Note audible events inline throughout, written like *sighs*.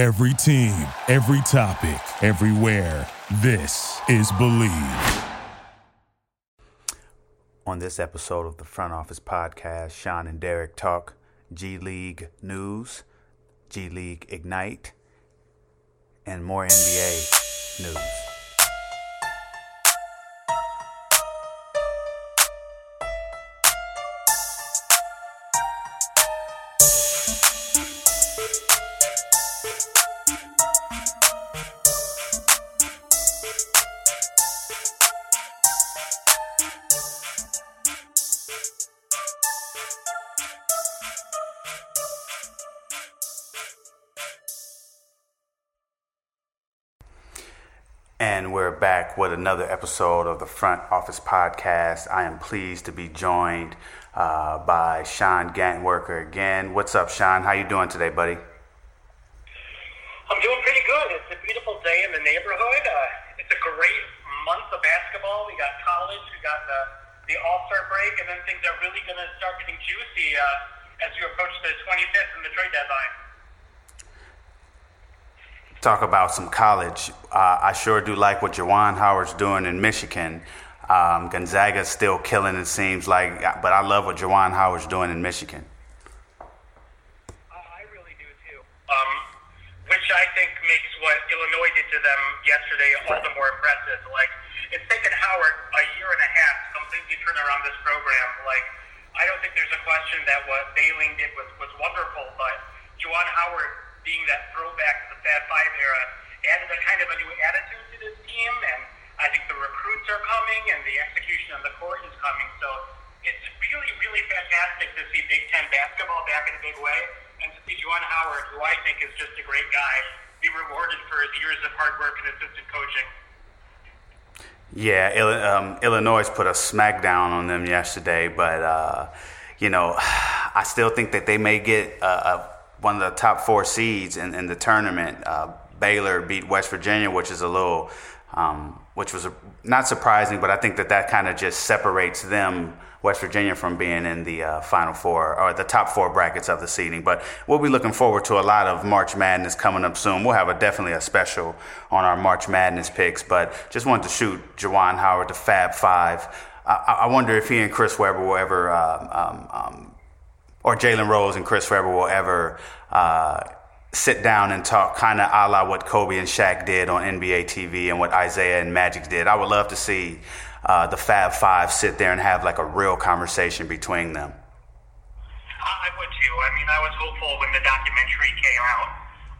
Every team, every topic, everywhere. This is Believe. On this episode of the Front Office Podcast, Sean and Derrick talk G League news, G League Ignite, and more NBA news. With another episode of the Front Office Podcast. I am pleased to be joined uh, by Sean Gantwerker again. What's up, Sean? How you doing today, buddy? I'm doing pretty good. It's a beautiful day in the neighborhood. Uh, it's a great month of basketball. We got college, we got the, the All Star break, and then things are really going to start getting juicy uh, as we approach the 25th and the trade deadline talk about some college. Uh, I sure do like what Juwan Howard's doing in Michigan. Um, Gonzaga's still killing, it seems like, but I love what Juwan Howard's doing in Michigan. I really do too. Um, which I think makes what Illinois did to them yesterday all the more impressive. Like, it's taken Howard a year and a half to completely turn around this program. Like, I don't think there's a question that what Beilein did was, was wonderful, but Juwan Howard being that throwback to the Fab Five era, added a kind of a new attitude to this team, and I think the recruits are coming, and the execution on the court is coming. So it's really, really fantastic to see Big Ten basketball back in a big way, and to see Juwan Howard, who I think is just a great guy, be rewarded for his years of hard work and assistant coaching. Yeah, um, Illinois put a smackdown on them yesterday, but uh, you know, *sighs* I still think that they may get a, a one of the top four seeds in, in the tournament. Uh, Baylor beat West Virginia, which is a little, um, which was a, not surprising, but I think that that kind of just separates them, West Virginia, from being in the uh, Final Four or the top four brackets of the seeding. But we'll be looking forward to a lot of March Madness coming up soon. We'll have a, definitely a special on our March Madness picks, but just wanted to shoot Juwan Howard to Fab Five. I, I wonder if he and Chris Webber will ever um, um, um or Jalen Rose and Chris Webber will ever uh, sit down and talk kind of a la what Kobe and Shaq did on NBA TV and what Isiah and Magic did. I would love to see uh, the Fab Five sit there and have like a real conversation between them. I would too. I mean, I was hopeful when the documentary came out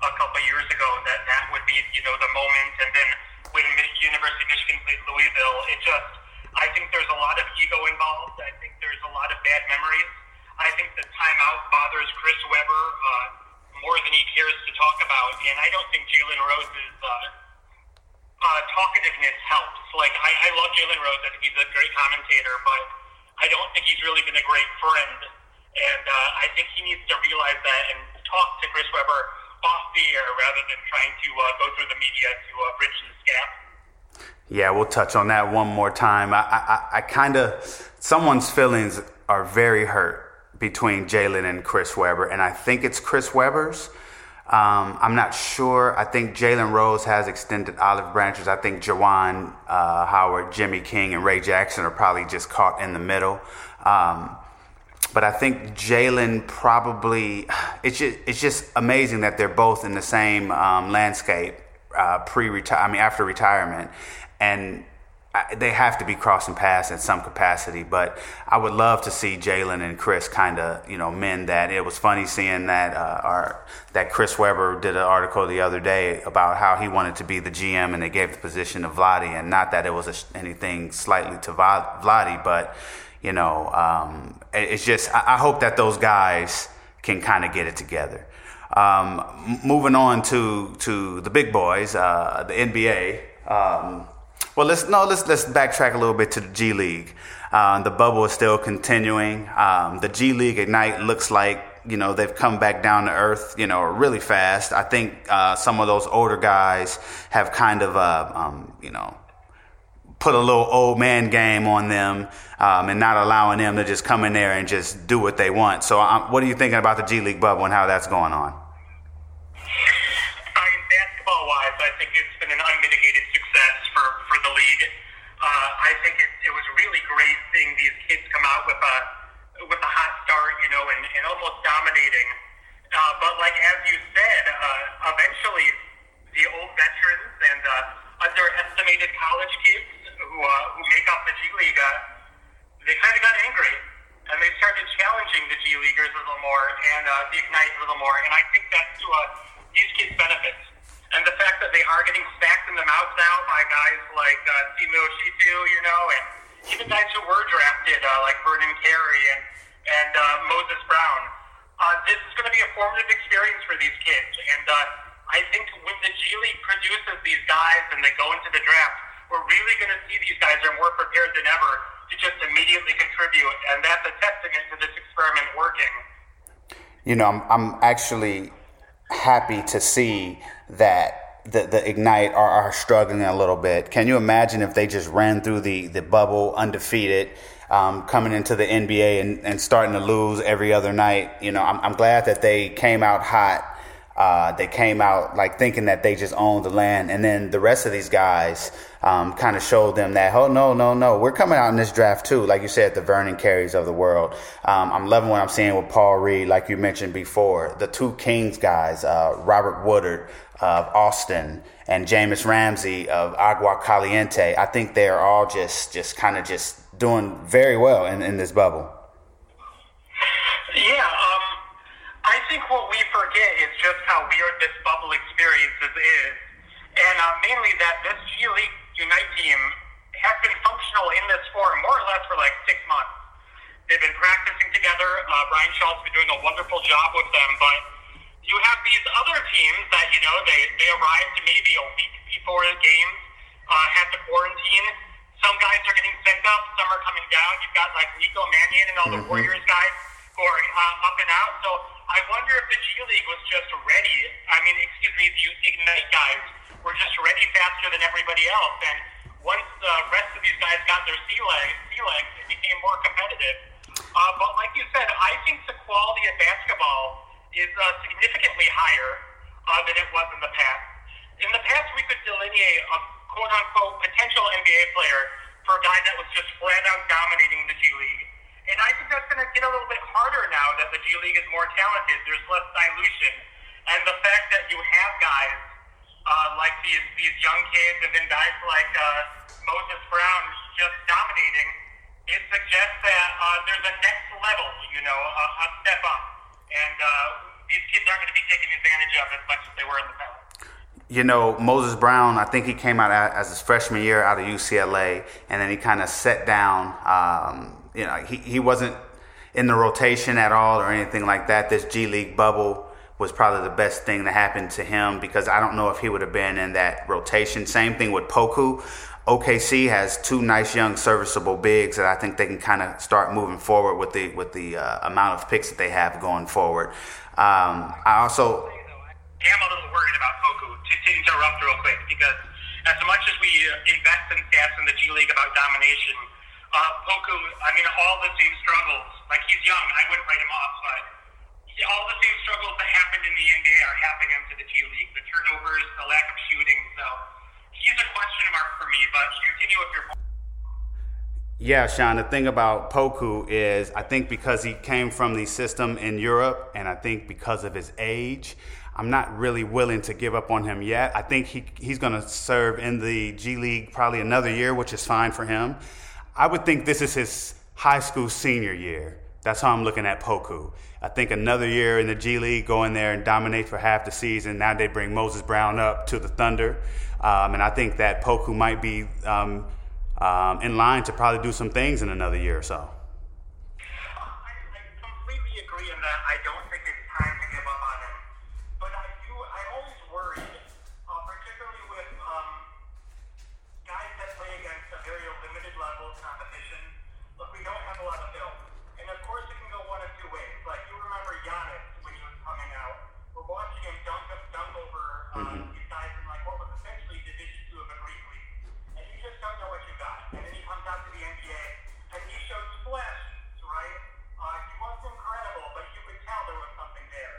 a couple years ago that that would be, you know, the moment. And then when University of Michigan played Louisville, it just, I think there's a lot of ego involved. I think there's a lot of bad memories I think the timeout bothers Chris Webber uh, more than he cares to talk about, and I don't think Jalen Rose's uh, uh, talkativeness helps. Like I, I love Jalen Rose; I think he's a great commentator, but I don't think he's really been a great friend. And uh, I think he needs to realize that and talk to Chris Webber off the air rather than trying to uh, go through the media to uh, bridge this gap. Yeah, we'll touch on that one more time. I, I, I kind of, someone's feelings are very hurt between Jalen and Chris Webber, and I think it's Chris Webber's. Um, I'm not sure. I think Jalen Rose has extended olive branches. I think Juwan uh, Howard, Jimmy King, and Ray Jackson are probably just caught in the middle. Um, but I think Jalen probably. *sighs* It's just, it's just amazing that they're both in the same um, landscape uh, pre-retire. I mean, after retirement, and they have to be crossing paths in some capacity, but I would love to see Jalen and Chris kind of, you know, mend that. It was funny seeing that uh, our, that Chris Webber did an article the other day about how he wanted to be the GM and they gave the position to Vlade, and not that it was a, anything slightly to Vlade, but you know, um, it's just I, I, hope that those guys can kind of get it together. Um, moving on to to the big boys, uh, the NBA. Um, well, let's no, let's let's backtrack a little bit to the G League. Uh, the bubble is still continuing. Um, the G League Ignite looks like you know they've come back down to earth you know really fast. I think uh, some of those older guys have kind of uh, um, you know put a little old man game on them um, and not allowing them to just come in there and just do what they want. So, um, what are you thinking about the G League bubble and how that's going on? I mean, basketball wise i think it's been an unmitigated success for, for the league. Uh, I think it, it was really great seeing these kids come out with a with a hot start, you know, and, and almost dominating. Uh, but like as you said, uh, eventually the old veterans and uh, underestimated college kids who uh, who make up the G League, uh, they kind of got angry and they started challenging the G Leaguers a little more and uh, the Ignite a little more. And I think that's to uh, these kids' benefits. And the fact that they are getting smacked in the mouth now by guys like uh, Timo you know, and even guys who were drafted uh, like Vernon Carey and and uh, Moses Brown. Uh, this is going to be a formative experience for these kids, and uh, I think when the G League produces these guys and they go into the draft, we're really going to see these guys are more prepared than ever to just immediately contribute, and that's a testament to this experiment working. You know, I'm, I'm actually happy to see that the, the Ignite are, are struggling a little bit. Can you imagine if they just ran through the, the bubble undefeated, um, coming into the NBA and, and starting to lose every other night? You know, I'm, I'm glad that they came out hot. Uh, they came out like thinking that they just owned the land, and then the rest of these guys um, kind of showed them that, oh no, no, no, we're coming out in this draft too. Like you said, the Vernon Careys of the world. Um, I'm loving what I'm seeing with Paul Reed, like you mentioned before. The two Kings guys, uh, Robert Woodard of Austin and Jahmi'us Ramsey of Agua Caliente. I think they are all just just kind of just doing very well in, in this bubble. Yeah, um, I think what we forget is just how weird this bubble experience is, and uh, mainly that this G League Ignite team has been functional in this form more or less for like six months. They've been practicing together. Uh, Brian Shaw's been doing a wonderful job with them, but you have these other teams that you know they they arrived maybe a week before the games, uh, had to quarantine. Some guys are getting sent up, some are coming down. You've got like Nico Mannion and all the mm-hmm. Warriors guys who are uh, up and out. So I wonder if the G League was just ready. I mean, excuse me, the Ignite guys were just ready faster than everybody else. And once the rest of these guys got their sea legs, sea legs, it became more competitive. Uh, but like you said, I think the quality of basketball is uh, significantly higher uh, than it was in the past. In the past, we could delineate a quote unquote potential NBA player for a guy that was just flat out dominating the G League. And I think that's going to get a little bit harder now that the G League is more talented. There's less dilution. And the fact that you have guys uh, like these these young kids, and then guys like uh, Moses Brown just dominating. It suggests that uh, there's a next level, you know, a, a step up, and uh, these kids aren't going to be taken advantage of as much as they were in the past. You know, Moses Brown, I think he came out as his freshman year out of UCLA, and then he kind of set down. Um, you know, he, he wasn't in the rotation at all or anything like that. This G League bubble was probably the best thing that happened to him because I don't know if he would have been in that rotation. Same thing with Poku. OKC has two nice young serviceable bigs that I think they can kind of start moving forward with the with the uh, amount of picks that they have going forward. Um, I also am a little worried about Poku to, to interrupt real quick because as much as we invest in stats in the G League about domination, uh, Poku, I mean, all the same struggles. Like he's young, I wouldn't write him off, but all the same struggles that happened in the NBA are happening to the G League. The turnovers, the lack of shooting. So he's a question mark for me. But continue with your. Yeah, Sean, the thing about Poku is I think because he came from the system in Europe and I think because of his age, I'm not really willing to give up on him yet. I think he, he's going to serve in the G League probably another year, which is fine for him. I would think this is his high school senior year. That's how I'm looking at Poku. I think another year in the G League, go in there and dominate for half the season. Now they bring Moses Brown up to the Thunder. Um, and I think that Poku might be um, um, in line to probably do some things in another year or so. I, I completely agree in that. I don't think it's time to give up on him. But I do, I always worry, uh, particularly with um, guys that play against a very limited level of competition. Look, we don't have a lot of film. And of course, it can go one of two ways. Like you remember Giannis when he was coming out. We're watching him dunk up, dunk over uh, mm-hmm. these guys in like what was essentially Division Two of a Greek league, and you just don't know what you got. And then he comes out to the NBA and he shows flashes, right? Uh, he wasn't incredible, but you could tell there was something there.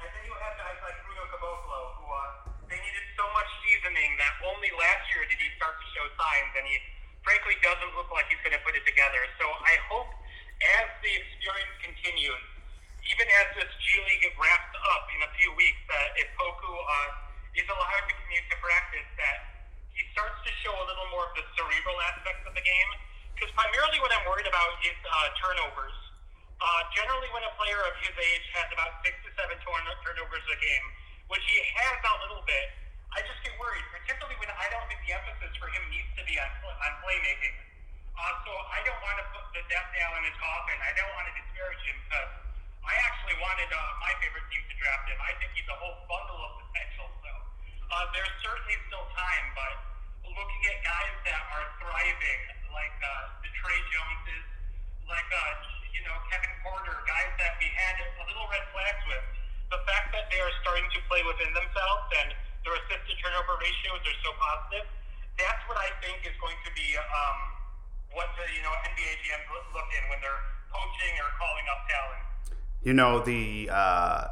And then you have guys like Bruno Caboclo, who uh, they needed so much seasoning his age has about six to seven turnovers a game, which he has a little bit. I just get worried, particularly when I don't think the emphasis for him needs to be on on playmaking. Uh, so I don't want to put the death nail in his coffin. I don't want to disparage him because I actually wanted uh, my favorite team to draft him. I think he's a whole bundle of potential. So uh, there's certainly still time, but looking at guys that are thriving, like uh, the Tre Joneses, like uh, you know Kevin Porter, guys that we had a little red flags with. The fact that they are starting to play within themselves and their assist to turnover ratios are so positive, that's what I think is going to be um, what the you know NBA GMs look in when they're coaching or calling up talent. You know the. Uh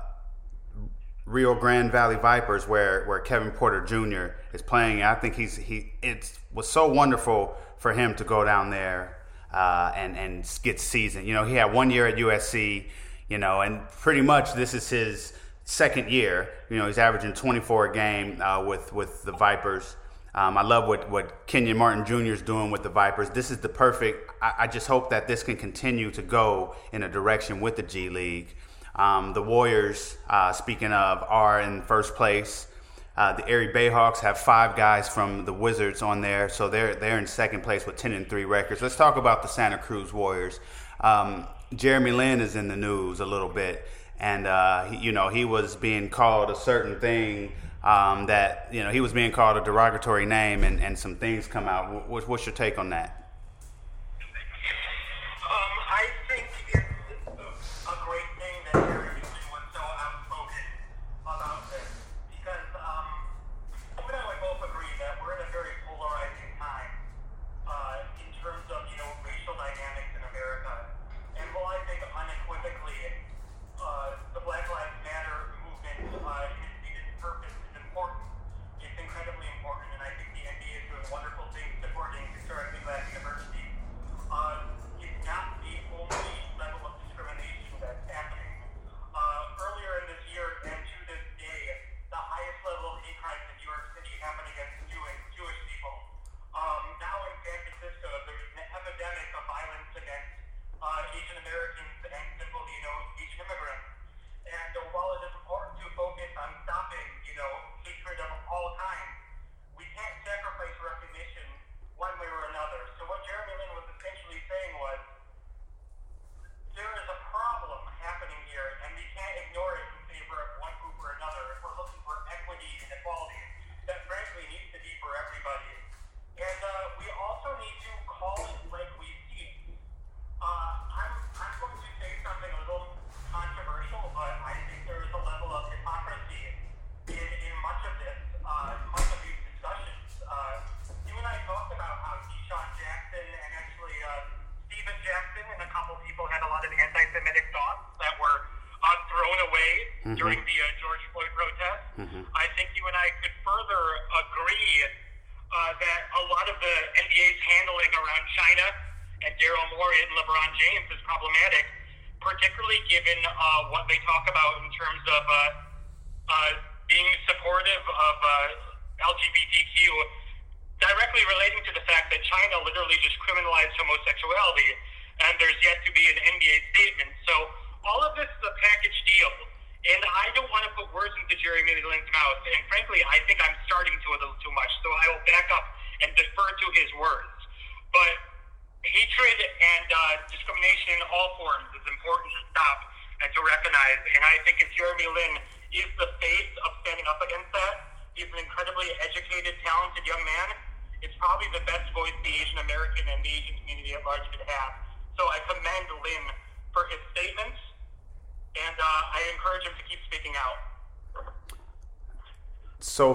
Rio Grande Valley Vipers, where where Kevin Porter Jr. is playing. I think he's he. It was so wonderful for him to go down there uh, and and get seasoned. You know, he had one year at USC. You know, and pretty much this is his second year. You know, he's averaging 24 a game uh, with with the Vipers. Um, I love what, what Kenyon Martin Jr. is doing with the Vipers. This is the perfect. I, I just hope that this can continue to go in a direction with the G League. Um, the Warriors, uh, speaking of, are in first place. Uh, the Erie Bayhawks have five guys from the Wizards on there, so they're they're in second place with ten and three records. Let's talk about the Santa Cruz Warriors. Um, Jeremy Lin is in the news a little bit, and uh, he, you know he was being called a certain thing um, that you know he was being called a derogatory name, and, and some things come out. What's, what's your take on that?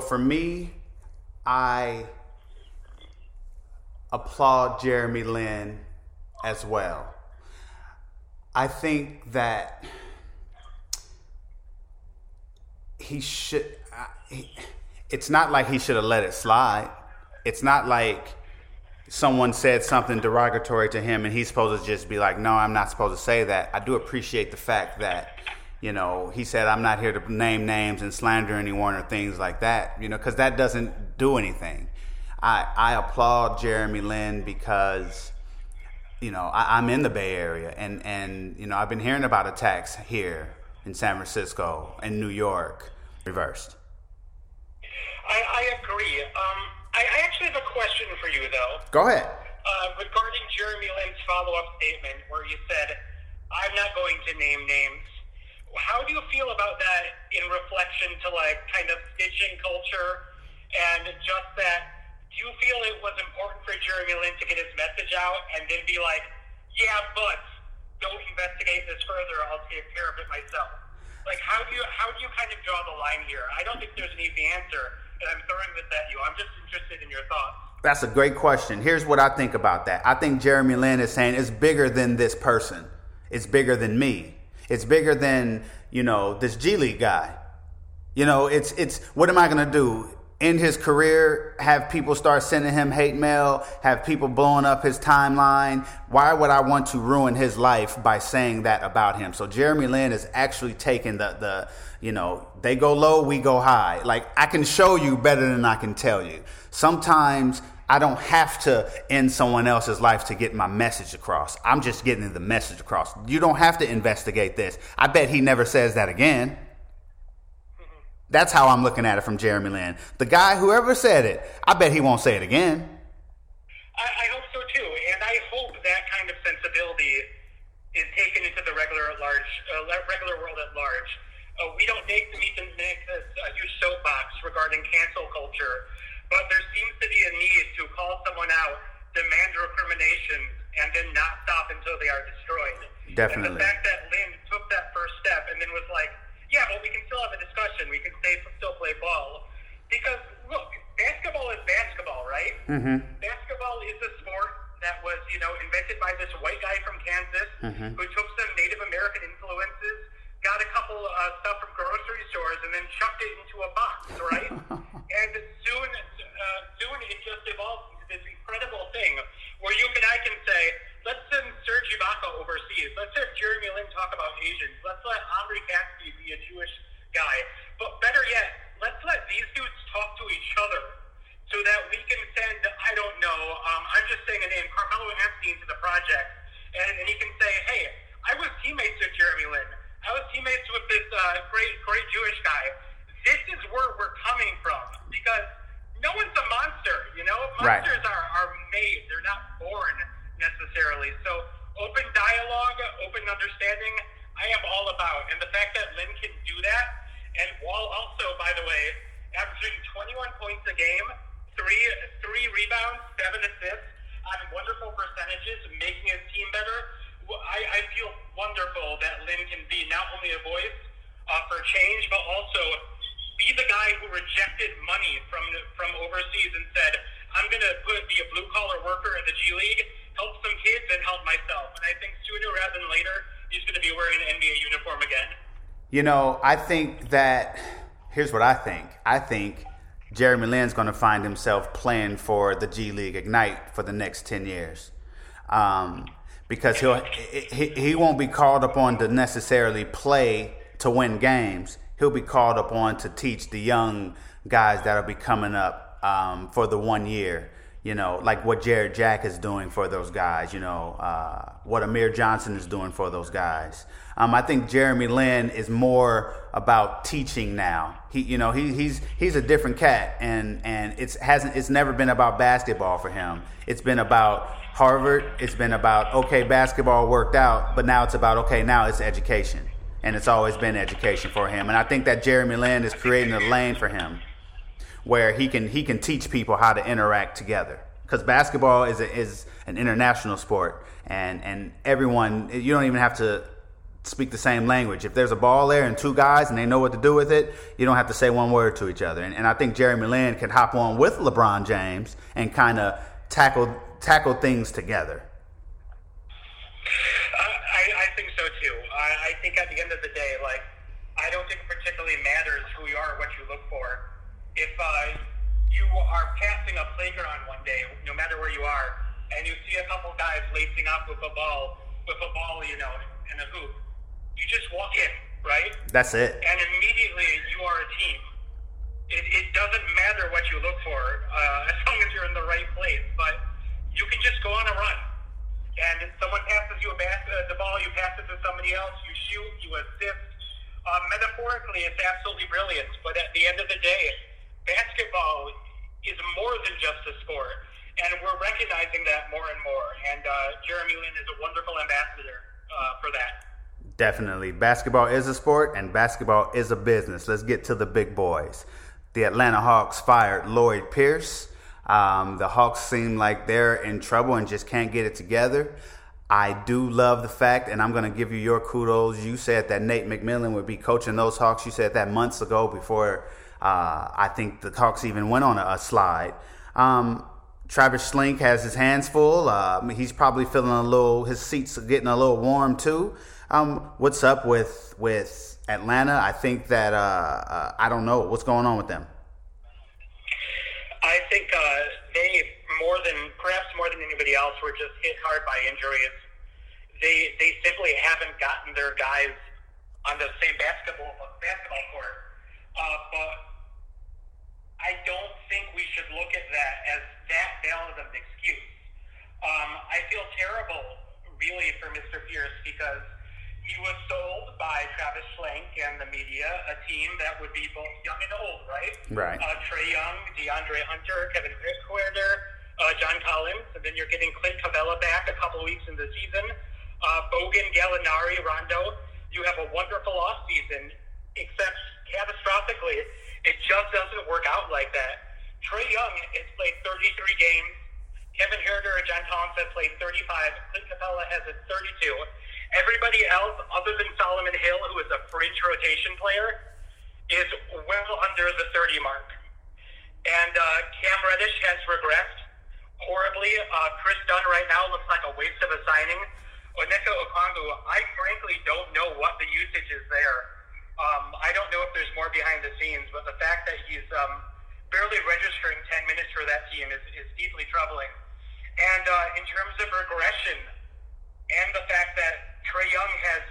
For me, I applaud Jeremy Lin as well. I think that he should. It's not like he should have let it slide. It's not like someone said something derogatory to him and he's supposed to just be like, no, I'm not supposed to say that. I do appreciate the fact that you know, he said, I'm not here to name names and slander anyone or things like that, you know, because that doesn't do anything. I, I applaud Jeremy Lin because you know, I, am in the Bay Area, and and you know, I've been hearing about attacks here in San Francisco and New York, reversed. I, I agree. Um, I, I, actually have a question for you, though. Go ahead. Uh, regarding Jeremy Lin's follow-up statement, where you said, "I'm not going to name names." How do you feel about that in reflection to like kind of stitching culture and just that? Do you feel it was important for Jeremy Lin to get his message out and then be like, "Yeah, but don't investigate this further. I'll take care of it myself." Like, how do you how do you kind of draw the line here? I don't think there's an easy answer and I'm throwing this at you. I'm just interested in your thoughts. That's a great question. Here's what I think about that. I think Jeremy Lin is saying it's bigger than this person. It's bigger than me. It's bigger than, you know, this G League guy. You know, it's it's what am I gonna do? End his career, have people start sending him hate mail, have people blowing up his timeline. Why would I want to ruin his life by saying that about him? So Jeremy Lin is actually taking the the you know, they go low, we go high. Like I can show you better than I can tell you. Sometimes I don't have to end someone else's life to get my message across. I'm just getting the message across. You don't have to investigate this. I bet he never says that again. That's how I'm looking at it from Jeremy Lin. The guy, whoever said it, I bet he won't say it again. I, I hope so too, and I hope that kind of sensibility is taken into the regular large, uh, regular world at large uh, we don't make the meet and make this a huge soapbox know, I think that here's what I think. I think Jeremy Lin's going to find himself playing for the G League Ignite for the next ten years. Um, because he'll he, he won't be called upon to necessarily play to win games. He'll be called upon to teach the young guys that'll be coming up um, for the one year. You know, like what Jarrett Jack is doing for those guys. You know, uh, what Amir Johnson is doing for those guys. Um, I think Jeremy Lin is more about teaching now. He, you know, he, he's he's a different cat, and and it's hasn't it's never been about basketball for him. It's been about Harvard, it's been about, okay, basketball worked out, but now it's about, okay, now it's education. And it's always been education for him. And I think that Jeremy Lin is creating a lane for him where he can, he can teach people how to interact together. Because basketball is, a, is an international sport, and, and everyone, you don't even have to speak the same language. If there's a ball there and two guys and they know what to do with it, you don't have to say one word to each other. And, and I think Jeremy Lin can hop on with LeBron James and kind of tackle tackle things together? I, I think so too. I, I think at the end of the day, like, I don't think it particularly matters who you are or what you look for. If uh, you are passing a playground one day, no matter where you are, and you see a couple guys lacing up with a ball, with a ball, you know, and a hoop, you just walk in, right? That's it. And immediately you are a team. It, it doesn't matter what you look for, uh, *laughs* as long as you're in the right place. But you can just go on a run. And if someone passes you a uh, the ball, you pass it to somebody else, you shoot, you assist. Uh, metaphorically, it's absolutely brilliant. But at the end of the day, basketball is more than just a sport. And we're recognizing that more and more. And uh, Jeremy Lin is a wonderful ambassador uh, for that. Definitely. Basketball is a sport and basketball is a business. Let's get to the big boys. The Atlanta Hawks fired Lloyd Pierce. Um, the Hawks seem like they're in trouble and just can't get it together. I do love the fact, and I'm going to give you your kudos. You said that Nate McMillan would be coaching those Hawks. You said that months ago before uh, I think the Hawks even went on a, a slide. Um, Travis Schlenk has his hands full. Uh, he's probably feeling a little. His seats are getting a little warm too. Um, what's up with with Atlanta? I think that uh, uh, I don't know what's going on with them. I think uh, they more than perhaps more than anybody else were just hit hard by injuries. They they simply haven't gotten their guys on the same basketball basketball court. Uh, but I don't think we should look at that as that valid of an excuse. Um, I feel terrible, really, for Mr. Pierce because he was sold by Travis Schlenk and the media a team that would be both young and old, right? Right. Uh, Trae Young, DeAndre Hunter, Kevin Huerter, uh, John Collins, and then you're getting Clint Capela back a couple weeks in the season. Uh, Bogdan, Gallinari, Rondo. You have a wonderful offseason, except catastrophically it just doesn't work out like that. Trae Young has played 33 games. Kevin Huerter and John Collins have played 35. Clint Capela has a 32. Everybody else, other than Solomon Hill, who is a fringe rotation player, is well under the 30 mark. And uh, Cam Reddish has regressed horribly. Uh, Kris Dunn right now looks like a waste of a signing. Onyeka Okongwu, I frankly don't know what the usage is there. Um, I don't know if there's more behind the scenes, but the fact that he's um, barely registering 10 minutes for that team is, is deeply troubling. And uh, in terms of regression, and the fact that Trae Young has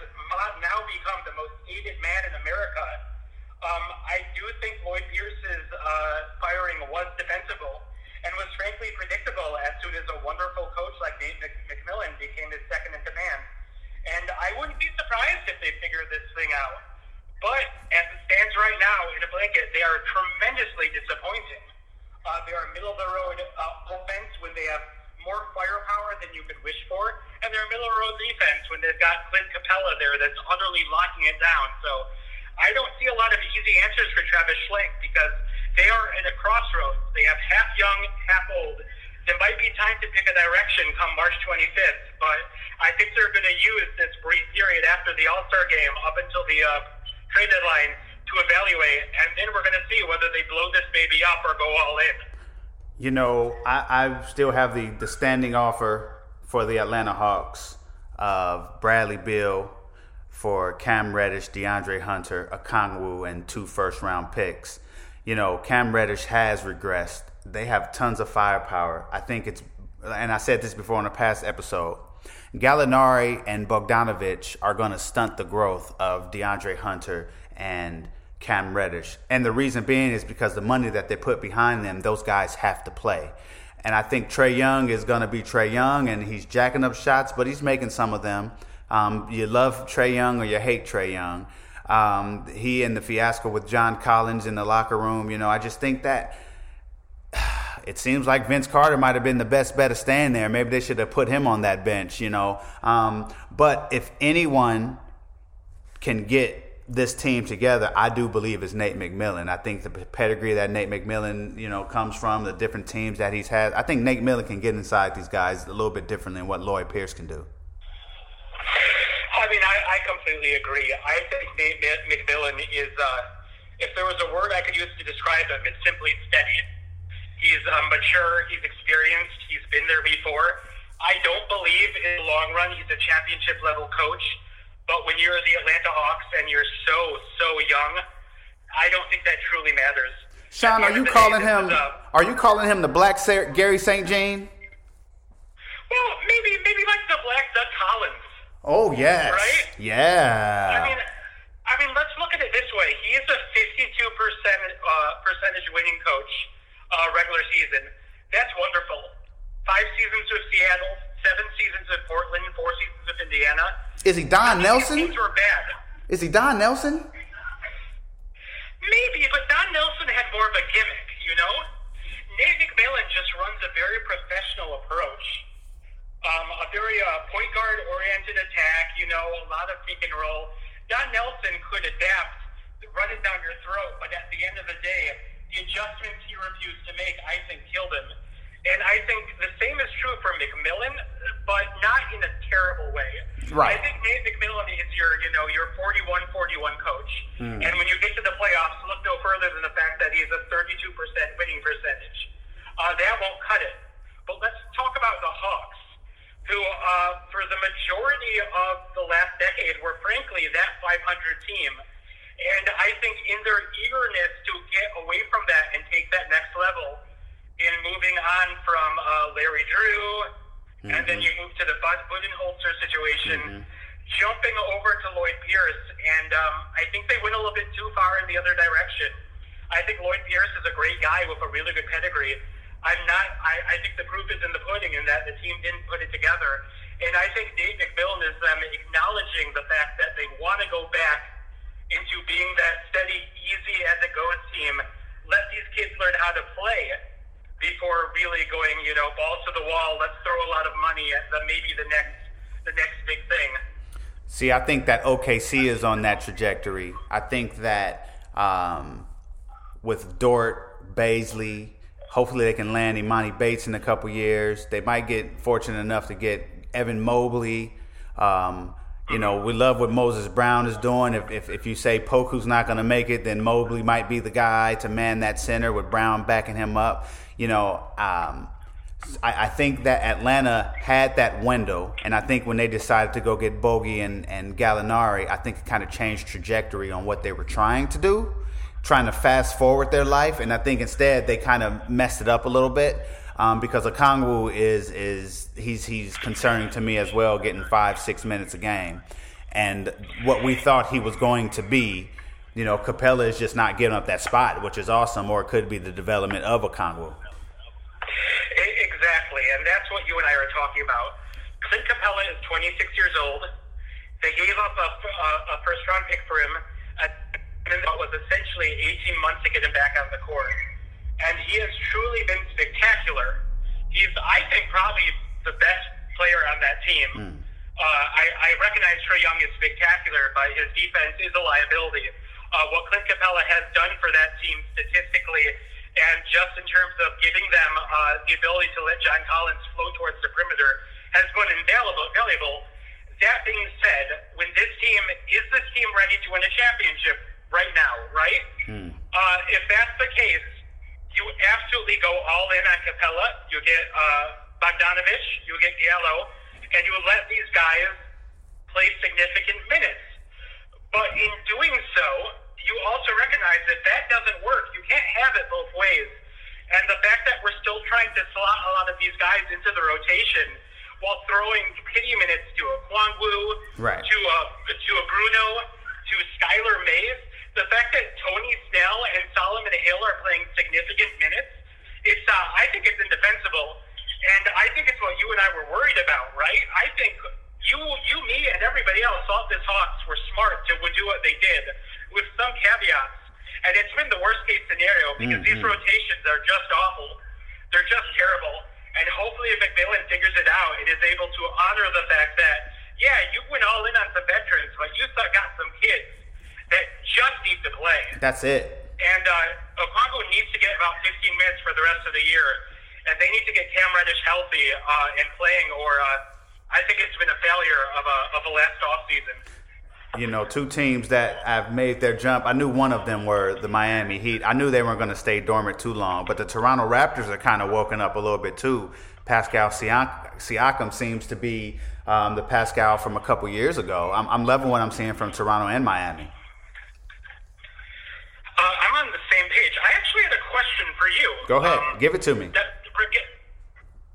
now become the most hated man in America, um, I do think Lloyd Pierce's uh, firing was defensible and was frankly predictable as soon as a wonderful coach like Nate McMillan became his second in command. And I wouldn't be surprised if they figure this thing out. But as it stands right now, in a blanket, they are tremendously disappointing. Uh, they are middle of the road uh, offense when they have more firepower than you could wish for, and they're middle of the road defense when they've got Clint Capela there that's utterly locking it down. So I don't see a lot of easy answers for Travis Schlenk because they are at a crossroads. They have half young, half old. There might be time to pick a direction come March 25th, but I think they're going to use this brief period after the All Star game up until the uh, trade deadline to evaluate, and then we're going to see whether they blow this baby up or go all in. You know, I, I still have the, the standing offer for the Atlanta Hawks of Bradley Beal for Cam Reddish, DeAndre Hunter, Okongwu, and two first round picks. You know, Cam Reddish has regressed. They have tons of firepower. I think it's, and I said this before in a past episode. Gallinari and Bogdanovich are going to stunt the growth of DeAndre Hunter and Cam Reddish. And the reason being is because the money that they put behind them, those guys have to play. And I think Trae Young is going to be Trae Young, and he's jacking up shots, but he's making some of them. Um, you love Trae Young or you hate Trae Young. Um, he and the fiasco with John Collins in the locker room, you know, I just think that *sighs* it seems like Vince Carter might have been the best bet to stand there. Maybe they should have put him on that bench, you know. Um, but if anyone can get this team together, I do believe is Nate McMillan. I think the pedigree that Nate McMillan, you know, comes from the different teams that he's had. I think Nate McMillan can get inside these guys a little bit differently than what Lloyd Pierce can do. I mean, I, I completely agree. I think Nate McMillan is, uh, if there was a word I could use to describe him, it's simply steady. He's um, mature. He's experienced. He's been there before. I don't believe in the long run he's a championship level coach. But when you're the Atlanta Hawks and you're so so young, I don't think that truly matters. Sean, are you calling day, him? Are you calling him the Black Sarah, Garry St. Jean? Well, maybe maybe like the Black Doug Collins. Oh yes, right? Yeah. I mean, I mean, let's look at it this way. He is a 52 percent uh, percentage winning coach uh, regular season. That's wonderful. Five seasons with Seattle, seven seasons at Portland, four seasons with Indiana. Is he Don Nelson? Teams were bad. Is he Don Nelson? Maybe, but Don Nelson had more of a gimmick, you know? Nate McMillan just runs a very professional approach. Um, a very uh, point guard oriented attack, you know, a lot of pick and roll. Don Nelson could adapt, run it down your throat, but at the end of the day, the adjustments he refused to make, I think, killed him. And I think the same is true for McMillan, but not in a terrible way. Right. I think Nate McMillan is your, you know, your 41-41 coach. Hmm. And when you get to the playoffs, look no further than the fact that he's a 32% winning percentage. Uh, that won't cut it. But let's talk about the Hawks, who, uh, for the majority of the last decade, were frankly that 500 team. And I think in their eagerness to get away from that and take that next level, in moving on from uh, Larry Drew, and then you move to the Bud Budenholzer situation, jumping over to Lloyd Pierce, and um, I think they went a little bit too far in the other direction. I think Lloyd Pierce is a great guy with a really good pedigree. I'm not. I, I think the proof is in the pudding, in that the team didn't put it together. And I think Nate McMillan is them acknowledging the fact that they want to go back into being that steady, easy as it goes team. Let these kids learn how to play before really going, you know, balls to the wall. Let's throw a lot of money at the maybe the next the next big thing. See, I think that OKC is on that trajectory. I think that um, with Dort, Bazley, hopefully they can land Emoni Bates in a couple years. They might get fortunate enough to get Evan Mobley. Um, you know, we love what Moses Brown is doing. If, if, if you say Poku's not going to make it, then Mobley might be the guy to man that center with Brown backing him up. You know, um, I, I think that Atlanta had that window, and I think when they decided to go get Bogey and, and Gallinari, I think it kind of changed trajectory on what they were trying to do, trying to fast forward their life, and I think instead they kind of messed it up a little bit um, because Okongwu is is he's he's concerning to me as well, getting five six minutes a game, and what we thought he was going to be. You know, Capela is just not giving up that spot, which is awesome, or it could be the development of Okongwu. E- Exactly, and that's what you and I are talking about. Clint Capela is 26 years old. They gave up a, a, a first round pick for him, and what was essentially 18 months to get him back on the court. And he has truly been spectacular. He's, I think, probably the best player on that team. Uh, I, I recognize Trae Young is spectacular, but his defense is a liability. Uh, what Clint Capela has done for that team statistically, and just in terms of giving them uh, the ability to let John Collins flow towards the perimeter, has been invaluable. valuable. That being said, when this team is this team ready to win a championship right now, right? Uh, if that's the case, you absolutely go all in on Capela. You get uh, Bogdanovich, you get Gallo, and you let these guys play significant minutes. But in doing so, you also recognize that that doesn't work. You can't have it both ways. And the fact that we're still trying to slot a lot of these guys into the rotation while throwing pity minutes to a Kwangwu, Right. to a to a Bruno, to Skylar Mays, the fact that Tony Snell and Solomon Hill are playing significant minutes, it's uh, I think it's indefensible, and I think it's what you and I were worried about, right? I think you, you, me, and everybody else thought this Hawks were smart to would do what they did, with some caveats, and it's been the worst case scenario because these rotations are just awful, they're just terrible, and hopefully if McMillan figures it out and is able to honor the fact that yeah, you went all in on some veterans, but you still got some kids that just need to play. That's it. And uh, Okongwu needs to get about 15 minutes for the rest of the year, and they need to get Cam Reddish healthy uh, and playing, or uh, I think it's been a failure of a of a last off season. You know, two teams that have made their jump. I knew one of them were the Miami Heat. I knew they weren't going to stay dormant too long, but the Toronto Raptors are kind of woken up a little bit too. Pascal Siakam seems to be um, the Pascal from a couple years ago. I'm, I'm loving what I'm seeing from Toronto and Miami. Uh, I'm on the same page. I actually had a question for you. Go ahead, Um, give it to me. that, reg-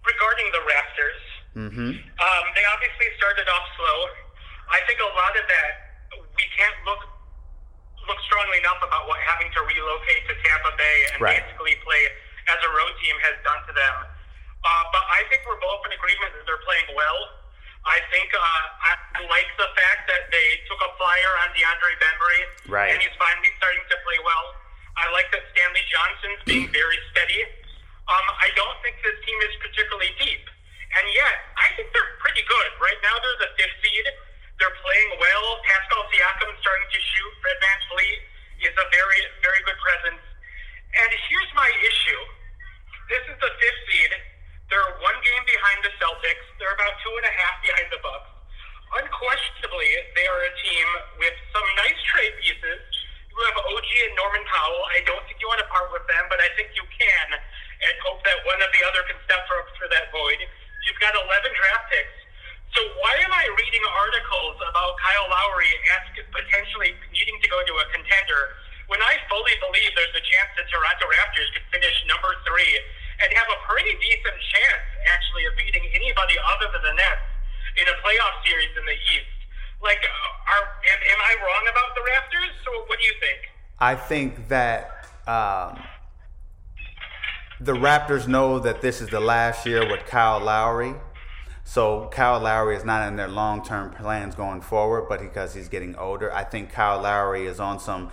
regarding the Raptors, Mm-hmm. um, they obviously started off slow. I think a lot of that we can't look look strongly enough about what having to relocate to Tampa Bay and Right. basically play as a road team has done to them. Uh, but I think we're both in agreement that they're playing well. uh, I like the fact that they took a flyer on DeAndre Bembry, right. and he's finally starting to play well. I like that Stanley Johnson's being very steady. Um, I don't think this team is particularly deep, and yet I think they're pretty good. Right now, they're the fifth seed. They're playing well. Pascal Siakam's starting to shoot. Fred VanVleet is a very, very good presence. And here's my issue. This is the fifth seed. They're one game behind the Celtics. They're about two and a half behind the Bucks. Unquestionably, they are a team with some nice trade pieces. You have OG and Norman Powell. I don't think you want to part with them, but I think you can, and hope that one of the other can step up for that void. You've got 11 draft picks. So why am I reading articles about Kyle Lowry ask, potentially needing to go to a contender when I fully believe there's a chance the Toronto Raptors could finish number three and have a pretty decent chance, actually, of beating anybody other than the Nets in a playoff series in the East? Like, are am, am I wrong about the Raptors? So what do you think? I think that um, the Raptors know that this is the last year with Kyle Lowry. So Kyle Lowry is not in their long-term plans going forward, but because he's getting older, I think Kyle Lowry is on some.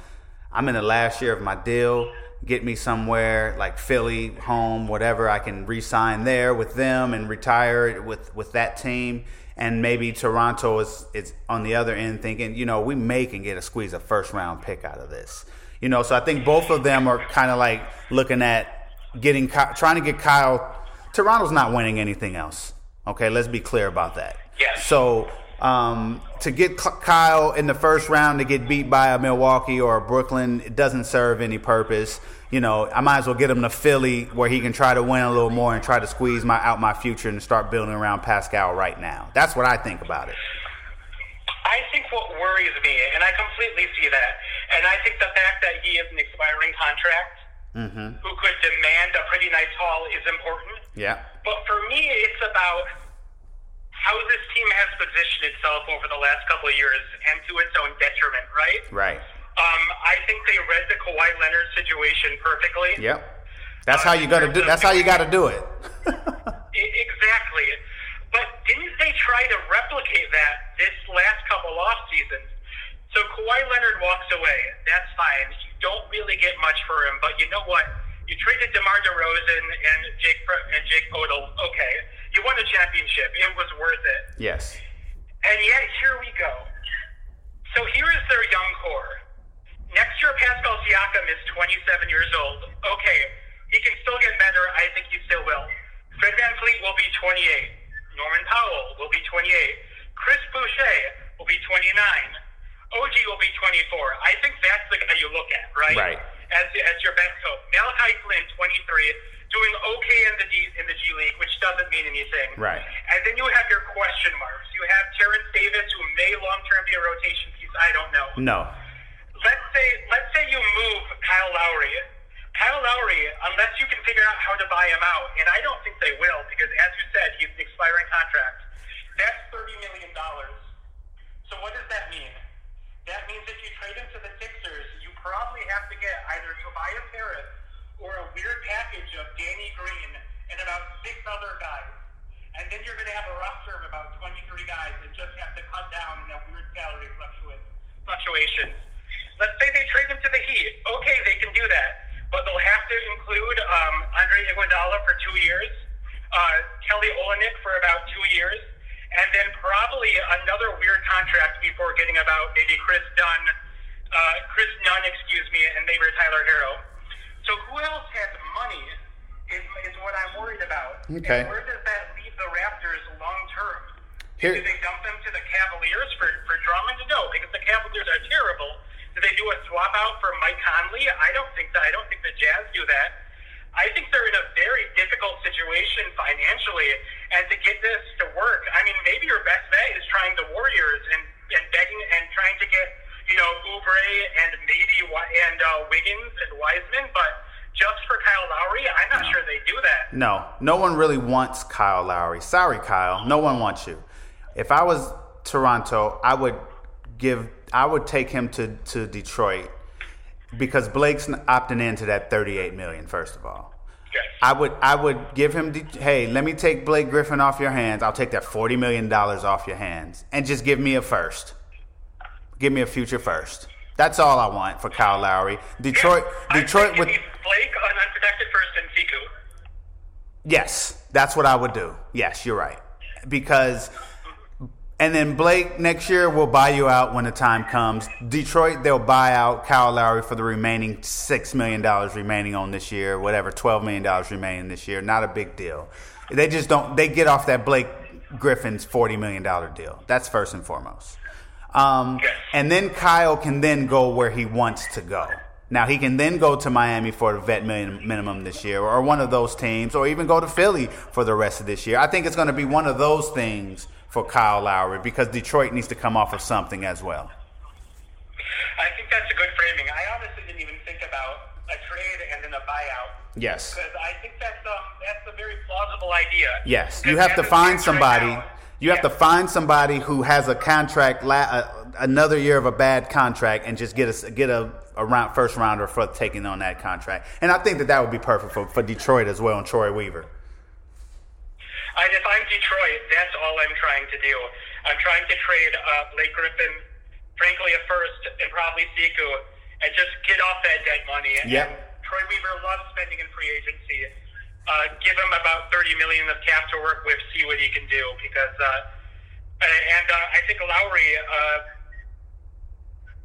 I'm in the last year of my deal. Get me somewhere like Philly, home, whatever. I can re-sign there with them and retire with with that team. And maybe Toronto is is on the other end thinking, you know, we may can get a squeeze a first round pick out of this. You know, so I think both of them are kind of like looking at getting trying to get Kyle. Toronto's not winning anything else. Okay, let's be clear about that. Yes. So um, to get Kyle in the first round to get beat by a Milwaukee or a Brooklyn, it doesn't serve any purpose. You know, I might as well get him to Philly where he can try to win a little more and try to squeeze my out my future and start building around Pascal right now. That's what I think about it. I think what worries me, and I completely see that, and I think the fact that he has an expiring contract mm-hmm. who could demand a pretty nice haul is important. Yeah. But for me, it's about how this team has positioned itself over the last couple of years and to its own detriment, right? Right. Um, I think they read the Kawhi Leonard situation perfectly. Yep. That's uh, how you got to do. That's how you got to do it. *laughs* exactly. But didn't they try to replicate that this last couple off seasons? So Kawhi Leonard walks away. That's fine. You don't really get much for him, but you know what? You traded DeMar DeRozan and Jake and Jake Poeltl. Okay, you won a championship. It was worth it. Yes. And yet here we go. So here is their young core. Next year, Pascal Siakam is 27 years old. Okay, he can still get better. I think he still will. Fred VanVleet will be 28. Norman Powell will be 28. Chris Boucher will be 29. OG will be 24. I think that's the guy you look at, right? Right as, as your best hope. Malachi Flynn, 23, doing okay in the D, in the G League, which doesn't mean anything. Right. And then you have your question marks. You have Terrence Davis, who may long term be a rotation piece. I don't know. No. Let's say let's say you move Kyle Lowry. Kyle Lowry, unless you can figure out how to buy him out, and I don't think they will, because as you said, he's an expiring contract. That's thirty million dollars. So what does that mean? That means if you trade him to the Sixers, you probably have to get either Tobias Harris or a weird package of Danny Green and about six other guys. And then you're going to have a roster of about 23 guys that just have to cut down in that weird salary fluctuations. Let's say they trade him to the Heat. Okay, they can do that. They'll have to include um, Andre Iguodala for two years, uh, Kelly Olynyk for about two years, and then probably another weird contract before getting about maybe Chris Dunn uh, Chris Nunn, excuse me, and maybe Tyler Herro. So who else has money is, is what I'm worried about. Okay. And where does that leave the Raptors long term? Here. Do they dump them to the Cavaliers for, for Drummond? No, because the Cavaliers are terrible. Do they do a swap out for Mike Conley? I don't think that. I don't think the Jazz do that. I think they're in a very difficult situation financially, and to get this to work, I mean, maybe your best bet is trying the Warriors and, and begging and trying to get you know, Oubre and maybe and uh, Wiggins and Wiseman, but just for Kyle Lowry, I'm not no. sure they do that. No, no one really wants Kyle Lowry. Sorry, Kyle, no one wants you. If I was Toronto, I would give, I would take him to to Detroit because Blake's opting into that 38 million. First of all, Yes. I would I would give him hey, let me take Blake Griffin off your hands. I'll take that forty million dollars off your hands and just give me a first. Give me a future first. That's all I want for Kyle Lowry. Detroit Yeah. Detroit with Blake an unprotected first and Sekou. Yes, that's what I would do. Yes, you're right. Because and then Blake next year will buy you out when the time comes. Detroit they'll buy out Kyle Lowry for the remaining six million dollars remaining on this year, whatever twelve million dollars remaining this year. Not a big deal. They just don't. They get off that Blake Griffin's forty million dollar deal. That's first and foremost. Um, and then Kyle can then go where he wants to go. Now he can then go to Miami for the vet minimum this year, or one of those teams, or even go to Philly for the rest of this year. I think it's going to be one of those things for Kyle Lowry because Detroit needs to come off of something as well. I think that's a good framing. I honestly didn't even think about a trade and then a buyout. Yes. Because I think that's um, that's a very plausible idea. Yes, you have to find somebody. right now- You have to find somebody who has a contract, la- uh, another year of a bad contract, and just get a get a, a round, first rounder for taking on that contract. And I think that that would be perfect for, for Detroit as well and Troy Weaver. And if I'm Detroit, that's all I'm trying to do. I'm trying to trade uh, Blake Griffin, frankly, a first, and probably Sekou, and just get off that dead money. And Yep. Troy Weaver loves spending in free agency. Uh, give him about 30 million of cap to work with, see what he can do. Because, uh, and uh, I think Lowry, uh,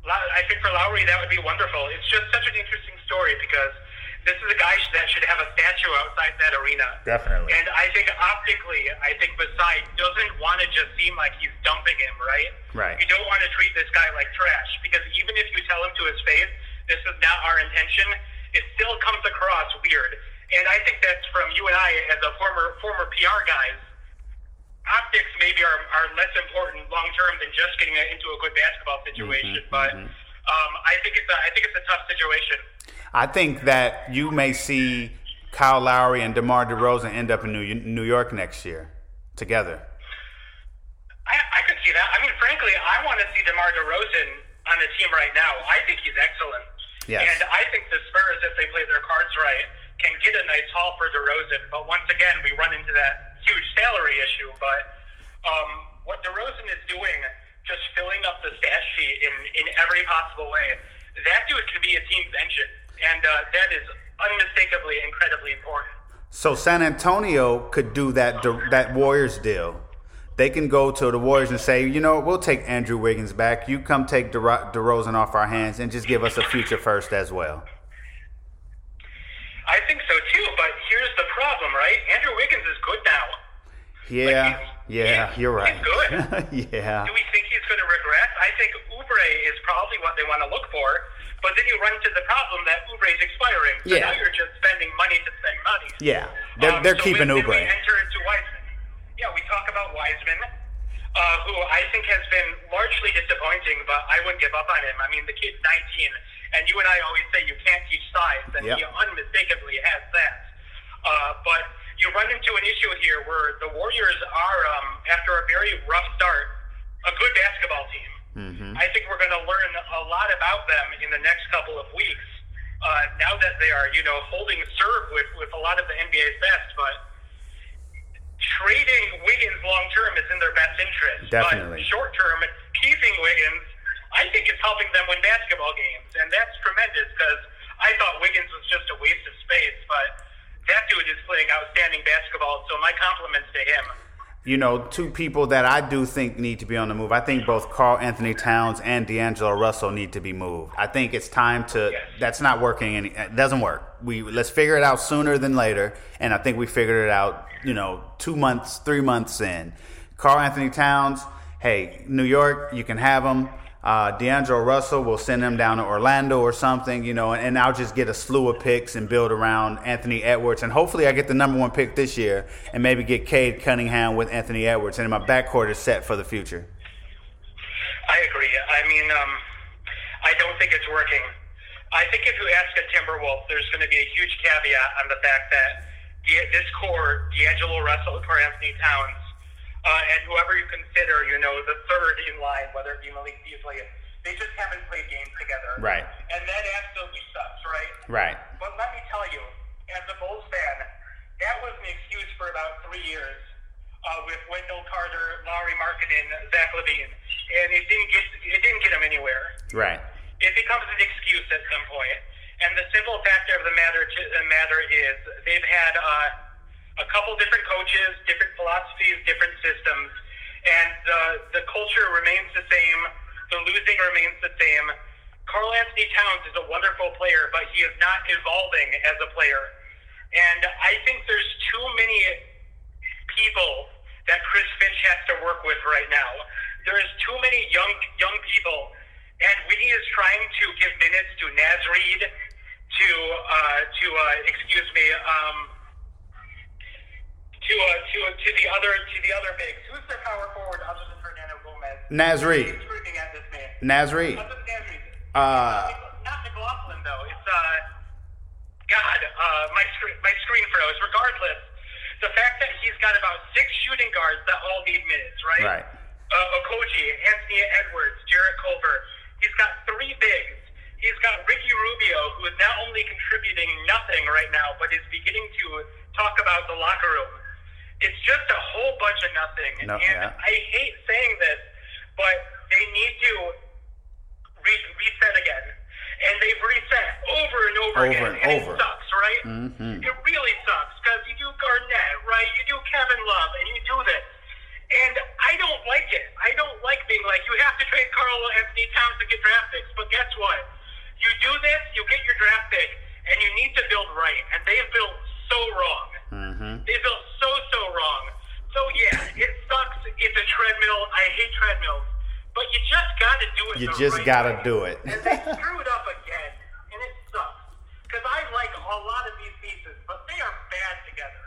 I think for Lowry that would be wonderful. It's just such an interesting story because this is a guy that should have a statue outside that arena. Definitely. And I think optically, I think Masai doesn't want to just seem like he's dumping him, right? Right. You don't want to treat this guy like trash because even if you tell him to his face, this is not our intention, it still comes across weird. And I think that's from you and I as a former former PR guys. Optics maybe are, are less important long term than just getting into a good basketball situation, but um, I think it's a, I think it's a tough situation. I think that you may see Kyle Lowry and DeMar DeRozan end up in New, New York next year together. I, I could see that. I mean, frankly, I want to see DeMar DeRozan on the team right now. I think he's excellent. Yes. And I think the Spurs, if they play their cards right, can get a nice haul for DeRozan. But once again, we run into that huge salary issue. But um, what DeRozan is doing, just filling up the stat sheet in, in every possible way, that dude can be a team's engine. And uh, that is unmistakably incredibly important. So San Antonio could do that that Warriors deal. They can go to the Warriors and say, you know, we'll take Andrew Wiggins back. You come take DeRo- DeRozan off our hands and just give us a future first as well. I think so too, but here's the problem, right? Andrew Wiggins is good now. Yeah, he's- yeah, you're right. he's good. *laughs* yeah, Do we think he's going to regress? I think Oubre is probably what they want to look for, but then you run into the problem that Oubre is expiring. So Yeah. now you're just spending money to spend money. yeah. They're Um, they're so keeping when, Oubre. we enter into Wiseman. Yeah, we talk about Wiseman, uh, who I think has been largely disappointing, but I wouldn't give up on him. I mean, the kid's 19, and you and I always say you can't teach size, and Yep. he unmistakably has that. Uh, but you run into an issue here where the Warriors are, um, after a very rough start, a good basketball team. Mm-hmm. I think we're going to learn a lot about them in the next couple of weeks. Uh, now that they are, you know, holding serve with, with a lot of the NBA's best, but trading Wiggins long term is in their best interest. Definitely. But short term, keeping Wiggins, I think is helping them win basketball games, and that's tremendous because I thought Wiggins was just a waste of space, but that dude is playing outstanding basketball. So my compliments to him. You know, two people that I do think need to be on the move. I think both Karl Anthony Towns and D'Angelo Russell need to be moved. I think it's time to. That's not working. Any, it doesn't work. We let's figure it out sooner than later. And I think we figured it out. You know, two months, three months in. Karl Anthony Towns. Hey, New York, you can have him. Uh, D'Angelo Russell will send him down to Orlando or something, you know, and I'll just get a slew of picks and build around Anthony Edwards. And hopefully I get the number one pick this year and maybe get Cade Cunningham with Anthony Edwards. And my backcourt is set for the future. I agree. I mean, um, I don't think it's working. I think if you ask a Timberwolf, there's going to be a huge caveat on the fact that this core, D'Angelo Russell or Anthony Towns, uh, and whoever you consider, you know, the third in line, whether it be Malik Beasley, they just haven't played games together. Right. And that absolutely sucks, right? Right. But let me tell you, as a Bulls fan, that was an excuse for about three years uh, with Wendell Carter, Lauri Markkanen, Zach LaVine, and it didn't get it didn't get them anywhere. Right. It becomes an excuse at some. And the simple factor of the matter to, the matter is they've had uh, a couple different coaches, different philosophies, different systems, and the the culture remains the same. The losing remains the same. Karl Anthony Towns is a wonderful player, but he is not evolving as a player. And I think there's too many people that Chris Finch has to work with right now. There is too many young young people, and when he is trying to give minutes to Naz Reid, to uh, to uh, excuse me, um, to uh, to to the other to the other bigs. Who's the power forward other than Fernando Gomez? Naz Reid. Who's screaming at this man? Naz Reid. Other than Naz Uh, not McLaughlin though. It's uh, God, uh, my screen my screen froze. Regardless, the fact that he's got about six shooting guards that all need minutes, right? Right. Uh, Okogie, Anthony Edwards, Jarrett Culver. He's got three bigs. He's got Ricky Rubio, who is not only contributing nothing right now, but is beginning to talk about the locker room. It's just a whole bunch of nothing. No, and yeah. I hate saying this, but they need to re- reset again. And they've reset over and over, Over again. and and over. it sucks, right? Mhm. It really sucks because you do Garnett, right? You do Kevin Love, and you do this. And I don't like it. I don't like being like, you have to trade Karl Anthony Towns to get draft picks. But guess what? You do this, you get your draft pick, and you need to build right. And they've built so wrong. Mm-hmm. They built so, so wrong. So, yeah, it sucks. It's a treadmill. I hate treadmills. But you just got to do it You just right gotta do it. and they screwed up again. And it sucks. Because I like a lot of these pieces, but they are bad together.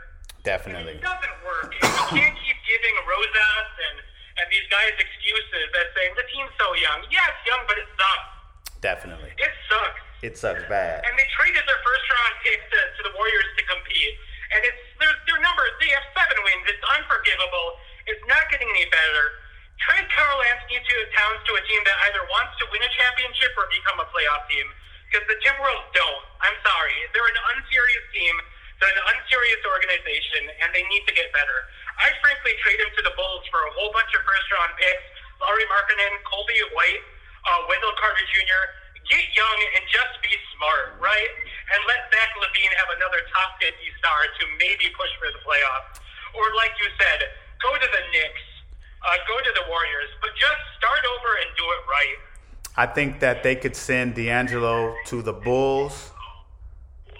Definitely. It doesn't work. You can't keep giving Rosas and, and these guys excuses that saying the team's so young. Yeah, it's young, but it sucks. Definitely. It sucks. It sucks bad. And they traded their first round pick to, to the Warriors to compete. And it's their, their numbers, they have seven wins. It's unforgivable. It's not getting any better. Trade Karl Anthony to Towns to a team that either wants to win a championship or become a playoff team. Because the Timberwolves don't. I'm sorry. They're an unserious team. They're an unserious organization, and they need to get better. I'd frankly trade him to the Bulls for a whole bunch of first round picks. Lauri Markkanen, Colby White, uh, Wendell Carter Jr. Get young and just be smart, right? And let Zach LaVine have another top 50 star to maybe push for the playoffs. Or like you said, go to the Knicks, uh, go to the Warriors, but just start over and do it right. I think that they could send D'Angelo to the Bulls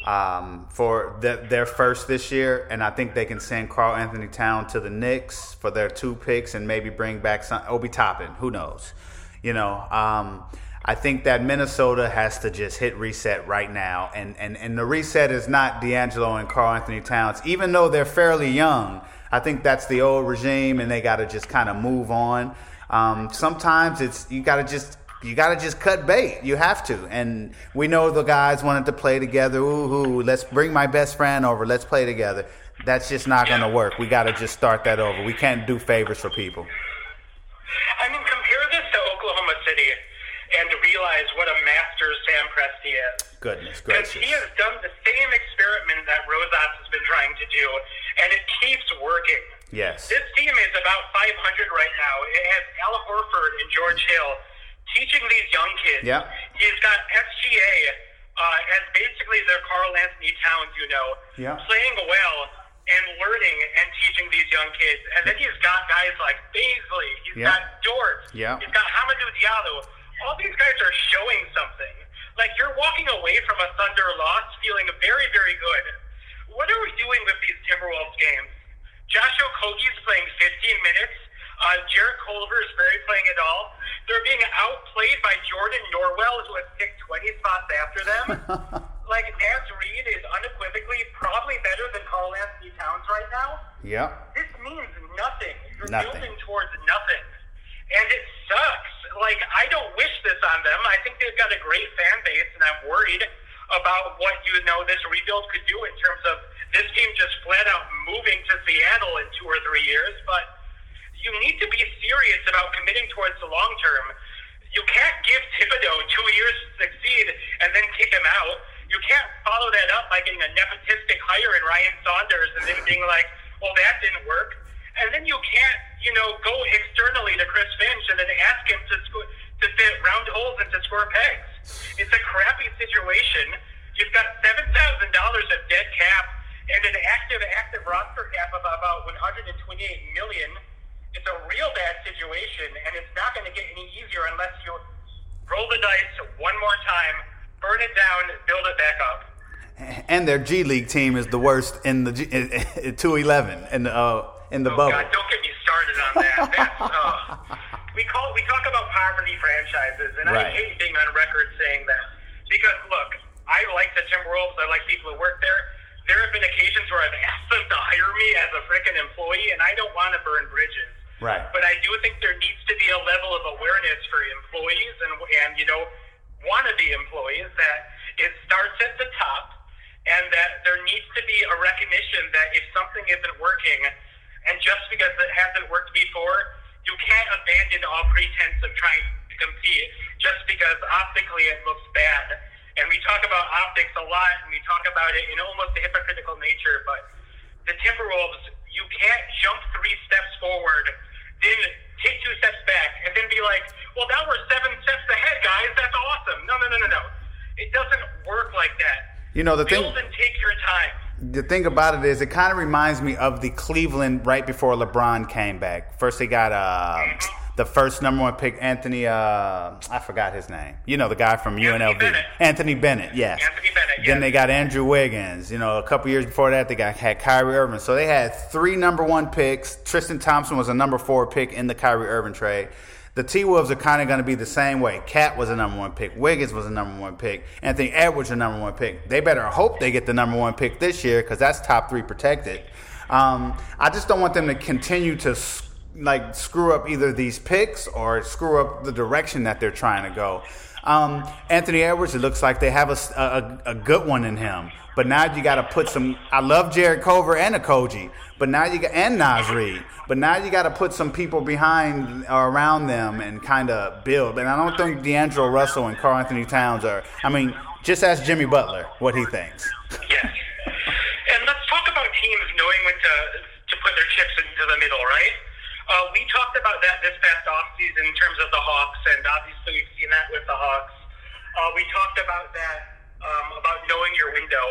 um, for the, their first this year, and I think they can send Karl Anthony Town to the Knicks for their two picks, and maybe bring back some Obi Toppin. Who knows? You know, um, I think that Minnesota has to just hit reset right now, and and and the reset is not D'Angelo and Karl Anthony Towns, even though they're fairly young. I think that's the old regime, and they got to just kind of move on. Um, sometimes it's you got to just you got to just cut bait. You have to. And we know the guys wanted to play together. Ooh, ooh, let's bring my best friend over. Let's play together. That's just not going to work. We got to just start that over. We can't do favors for people. I mean, compare this to Oklahoma City and to realize what a master Sam Presti is. Goodness Because gracious. he has done the same experiment that Rosas has been trying to do, and it keeps working. Yes. This team is about 500 right now. It has Al Horford and George Hill teaching these young kids. Yeah. He's got SGA uh, as basically their Karl Anthony Towns, you know, Yeah. playing well and learning and teaching these young kids. And then he's got guys like Bazley. He's Yeah. got Dort. Yeah. He's got Hamidou Diallo. All these guys are showing something. Like you're walking away from a Thunder loss feeling very, very good. What are we doing with these Timberwolves games? Joshua Okogie's playing 15 minutes. Uh, Jarrett Culver is barely playing at all. They're being outplayed by Jordan Norwell, who has picked 20 spots after them. *laughs* like Naz Reid is unequivocally probably better than Karl Anthony Towns right now. Yep. This means nothing. You're Nothing. building towards nothing. And it sucks. Like, I don't wish this on them. I think they've got a great fan base, and I'm worried about what you know this rebuild could do in terms of this team just flat out moving to Seattle in two or three years. But you need to be serious about committing towards the long term. You can't give Thibodeau two years to succeed and then kick him out. You can't follow that up by getting a nepotistic hire in Ryan Saunders and then being like, well, that didn't work. And then you can't, you know, go externally to Chris Finch and then ask him to sco- to fit round holes into square pegs. It's a crappy situation. You've got seven thousand dollars of dead cap and an active active roster cap of about one hundred and twenty eight million. It's a real bad situation, and it's not going to get any easier unless you roll the dice one more time, burn it down, build it back up. And their G League team is the worst in the G- *laughs* two eleven in the uh, in the Oh bubble. God, don't get me started on that. *laughs* That's, uh, we call we talk about poverty franchises, and Right. I hate being on record saying that because look, I like the Timberwolves. I like people who work there. There have been occasions where I've *laughs* asked them to hire me as a freaking employee, and I don't want to burn bridges. Right. But I do think there needs to be a level of awareness for employees and and you know wannabe employees that it starts at the top, and that there needs to be a recognition that if something isn't working, and just because it hasn't worked before, you can't abandon all pretense of trying to compete just because optically it looks bad. And we talk about optics a lot, and we talk about it in almost a hypocritical nature, but the Timberwolves, you can't jump three steps forward, then take two steps back, and then be like, well, now we're seven steps ahead, guys. That's awesome. No, no, no, no, no. It doesn't work like that. You know the thing. Build and take your time. The thing about it is, it kind of reminds me of the Cleveland right before LeBron came back. First, they got uh, the first number one pick, Anthony. Uh, I forgot his name. You know, the guy from UNLV, Bennett. Anthony Bennett. Yes. Anthony Bennett, Then they got Andrew Wiggins. You know, a couple years before that, they got had Kyrie Irving. So they had three number one picks. Tristan Thompson was a number four pick in the Kyrie Irving trade. The T Wolves are kind of going to be the same way. KAT was a number one pick. Wiggins was a number one pick. Anthony Edwards a number one pick. They better hope they get the number one pick this year because that's top three protected. Um, I just don't want them to continue to like screw up either these picks or screw up the direction that they're trying to go. Um, Anthony Edwards, it looks like they have a a good one in him. But now you got to put some. I love Jarrett Culver and Okogie, but now you got and Naz Reid. But now you got to put some people behind or around them and kind of build. And I don't think D'Angelo Russell and Carl Anthony Towns are. I mean, just ask Jimmy Butler what he thinks. Yes. And let's talk about teams knowing when to to put their chips into the middle, right? Uh, we talked about that this past offseason in terms of the Hawks, and obviously we've seen that with the Hawks. Uh, we talked about that um, about knowing your window,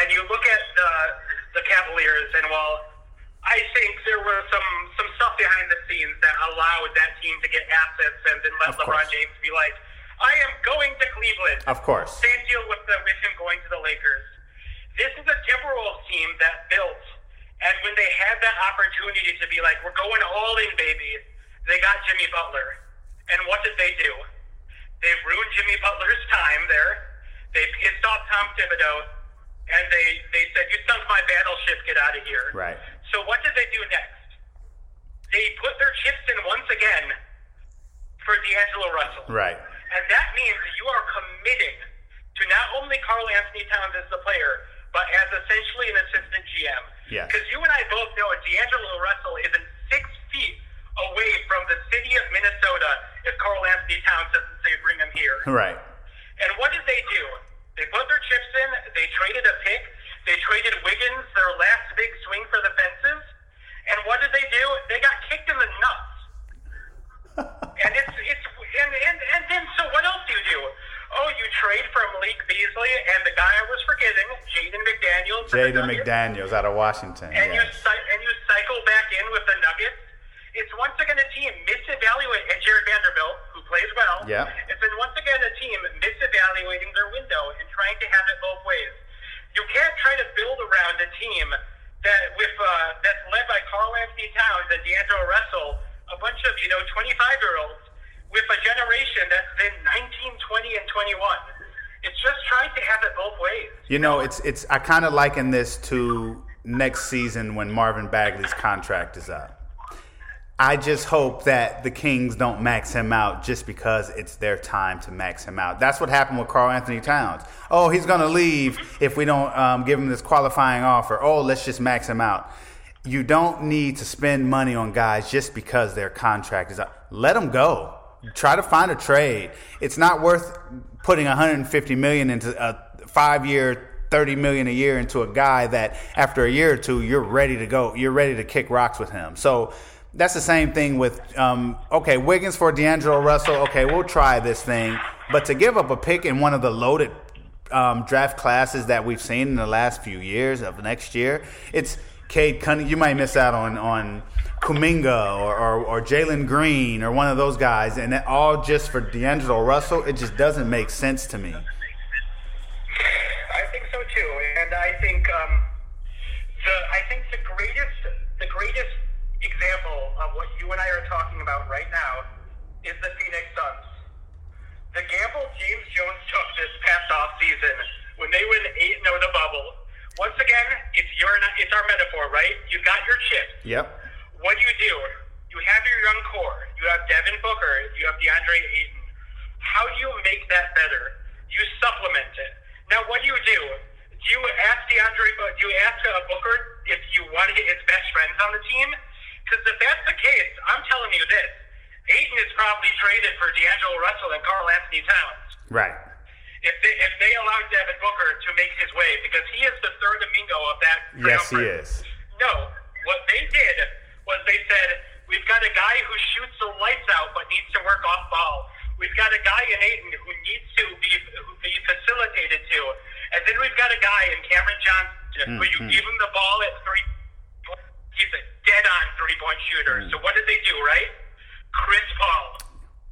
and you look at the the Cavaliers, and while I think there were some some stuff behind the scenes that allowed that team to get assets and then let Of course. LeBron James be like, "I am going to Cleveland." Of course. Same deal with the with him going to the Lakers. This is a Timberwolves team that built, and when they had that opportunity to be like, "We're going all in, baby," they got Jimmy Butler, and what did they do? They ruined Jimmy Butler's time there. They pissed off Tom Thibodeau, and they they said, "You sunk my battleship. Get out of here." Right. So what did they do next? They put their chips in once again for D'Angelo Russell. Right. And that means you are committing to not only Karl Anthony Towns as the player, but as essentially an assistant GM. Yes. Because you and I both know D'Angelo Russell isn't six feet away from the city of Minnesota if Karl Anthony Towns doesn't say bring him here. Right. And what did they do? They put their chips in. They traded a pick. They traded Wiggins, their last big swing for the fences. And what did they do? They got kicked in the nuts. *laughs* and it's it's and, and and then so what else do you do? Oh, you trade for Malik Beasley and the guy I was forgetting, Jaden McDaniels. Jaden McDaniels out of Washington. And you yes. cy- and you cycle back in with the Nuggets. It's once again a team misevaluate and Jarred Vanderbilt, who plays well. Yeah. It's been once again a team misevaluating their window and trying to have it both ways. You can't try to build around a team that with uh, that's led by Karl Anthony Towns and D'Angelo Russell, a bunch of you know 25 year olds with a generation that's been 19, 20, and 21. It's just trying to have it both ways. You know, it's it's. I kind of liken this to next season when Marvin Bagley's contract is up. I just hope that the Kings don't max him out just because it's their time to max him out. That's what happened with Karl Anthony Towns. Oh, he's going to leave if we don't um, give him this qualifying offer. Oh, let's just max him out. You don't need to spend money on guys just because their contract is up. Let them go. Try to find a trade. It's not worth putting 150 million into a five-year, thirty million a year into a guy that after a year or two you're ready to go, you're ready to kick rocks with him. So that's the same thing with um, okay Wiggins for D'Angelo Russell. Okay, we'll try this thing, but to give up a pick in one of the loaded um, draft classes that we've seen in the last few years of next year, it's Cade Cunningham. You might miss out on on Kuminga or, or, or Jalen Green or one of those guys, and that all just for D'Angelo Russell. It just doesn't make sense to me. I think so too, and I think um, the I think the greatest the greatest example of what you and I are talking about right now is the Phoenix Suns. The gamble James Jones took this past off season when they win eight and the bubble. Once again, it's your it's our metaphor, right? You got your chip. Yep. What do you do? You have your young core. You have Devin Booker. You have DeAndre Ayton. How do you make that better? You supplement it. Now, what do you do? Do you ask DeAndre? Do you ask uh, Booker if you want to get his best friends on the team? Because if that's the case, I'm telling you this: Ayton is probably traded for D'Angelo Russell and Karl Anthony Towns. Right. If they if they allow Devin Booker to make his way, because he is the third Domingo of that. Yes, he is. No, what they did was they said, we've got a guy who shoots the lights out but needs to work off ball. We've got a guy in Ayton who needs to be, who be facilitated to. And then we've got a guy in Cameron Johnson who you mm-hmm. give him the ball at three, he's a dead on three point shooter. So what did they do, right? Chris Paul.